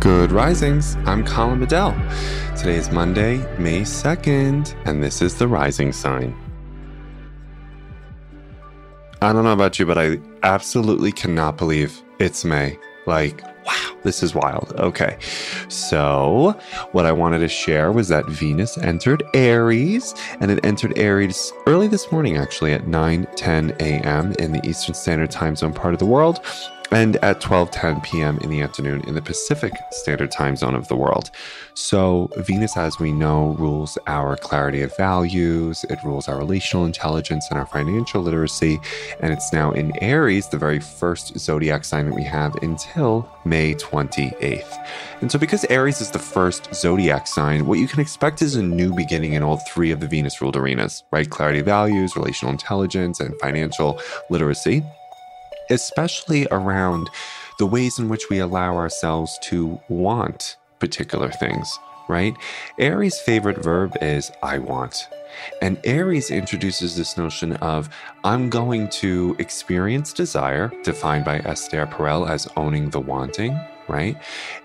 Good risings. I'm Colin Bedell. Today is Monday, May 2nd, and this is the rising sign. I don't know about you, but I absolutely cannot believe it's May. Like, wow, this is wild. Okay. So, what I wanted to share was that Venus entered Aries, and it entered Aries early this morning, actually, at 9 10 a.m. in the Eastern Standard Time Zone part of the world and at 12:10 p.m. in the afternoon in the Pacific Standard Time Zone of the world. So Venus as we know rules our clarity of values, it rules our relational intelligence and our financial literacy, and it's now in Aries, the very first zodiac sign that we have until May 28th. And so because Aries is the first zodiac sign, what you can expect is a new beginning in all three of the Venus ruled arenas, right? Clarity of values, relational intelligence, and financial literacy especially around the ways in which we allow ourselves to want particular things, right? Aries' favorite verb is I want. And Aries introduces this notion of I'm going to experience desire, defined by Esther Perel as owning the wanting, right?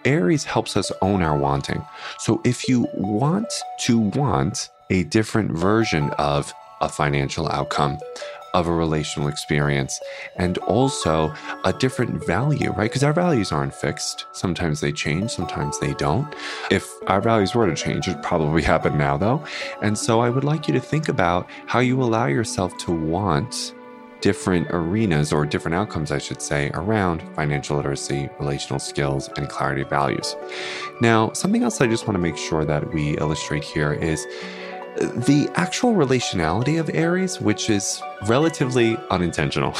Aries helps us own our wanting. So if you want to want a different version of a financial outcome, of a relational experience and also a different value, right? Because our values aren't fixed. Sometimes they change, sometimes they don't. If our values were to change, it'd probably happen now though. And so I would like you to think about how you allow yourself to want different arenas or different outcomes, I should say, around financial literacy, relational skills, and clarity of values. Now, something else I just want to make sure that we illustrate here is the actual relationality of Aries, which is relatively unintentional.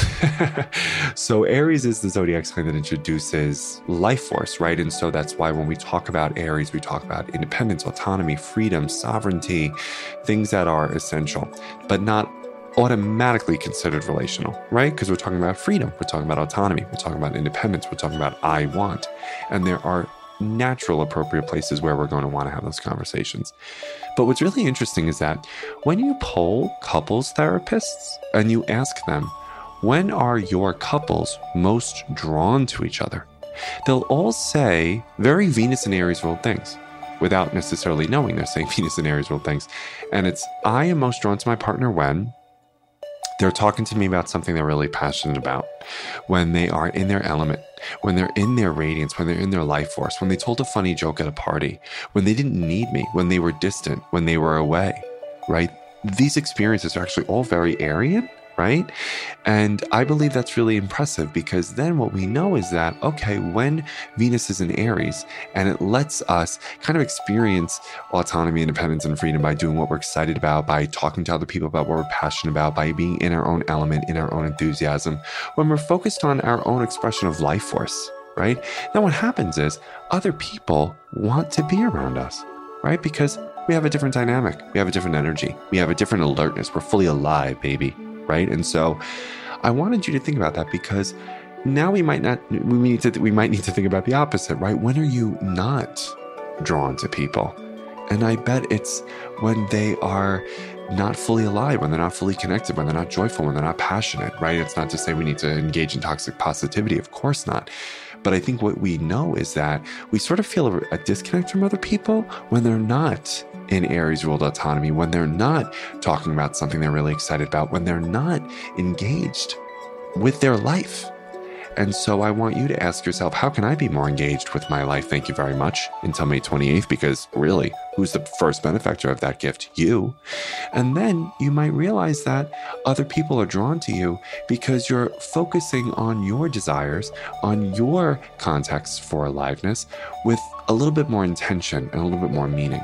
so, Aries is the zodiac sign that introduces life force, right? And so that's why when we talk about Aries, we talk about independence, autonomy, freedom, sovereignty, things that are essential, but not automatically considered relational, right? Because we're talking about freedom, we're talking about autonomy, we're talking about independence, we're talking about I want. And there are natural, appropriate places where we're going to want to have those conversations. But what's really interesting is that when you poll couples therapists and you ask them, when are your couples most drawn to each other? They'll all say very Venus and Aries ruled things without necessarily knowing they're saying Venus and Aries ruled things. And it's, I am most drawn to my partner when they're talking to me about something they're really passionate about, when they are in their element, when they're in their radiance, when they're in their life force, when they told a funny joke at a party, when they didn't need me, when they were distant, when they were away, right? These experiences are actually all very Arian right? And I believe that's really impressive because then what we know is that, okay, when Venus is in Aries and it lets us kind of experience autonomy, independence, and freedom by doing what we're excited about, by talking to other people about what we're passionate about, by being in our own element, in our own enthusiasm, when we're focused on our own expression of life force, right? Now, what happens is other people want to be around us, right? Because we have a different dynamic, we have a different energy, we have a different alertness, we're fully alive, baby right? And so I wanted you to think about that because now we might not we need to we might need to think about the opposite, right? When are you not drawn to people? And I bet it's when they are not fully alive, when they're not fully connected, when they're not joyful, when they're not passionate, right? It's not to say we need to engage in toxic positivity, of course not. But I think what we know is that we sort of feel a, a disconnect from other people when they're not in Aries ruled autonomy, when they're not talking about something they're really excited about, when they're not engaged with their life. And so I want you to ask yourself, how can I be more engaged with my life? Thank you very much until May 28th, because really, who's the first benefactor of that gift? You. And then you might realize that other people are drawn to you because you're focusing on your desires, on your context for aliveness with a little bit more intention and a little bit more meaning.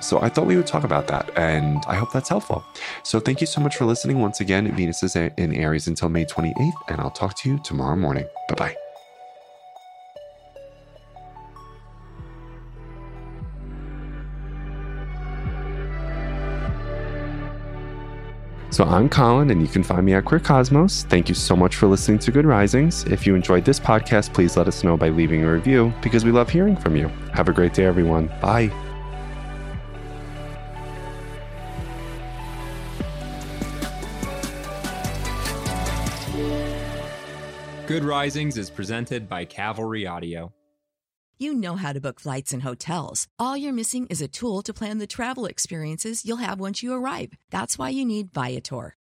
So I thought we would talk about that, and I hope that's helpful. So thank you so much for listening once again. Venus is in Aries until May 28th, and I'll talk to you tomorrow morning. Bye bye. So I'm Colin, and you can find me at Queer Cosmos. Thank you so much for listening to Good Risings. If you enjoyed this podcast, please let us know by leaving a review because we love hearing from you. Have a great day, everyone. Bye. Good Risings is presented by Cavalry Audio. You know how to book flights and hotels. All you're missing is a tool to plan the travel experiences you'll have once you arrive. That's why you need Viator.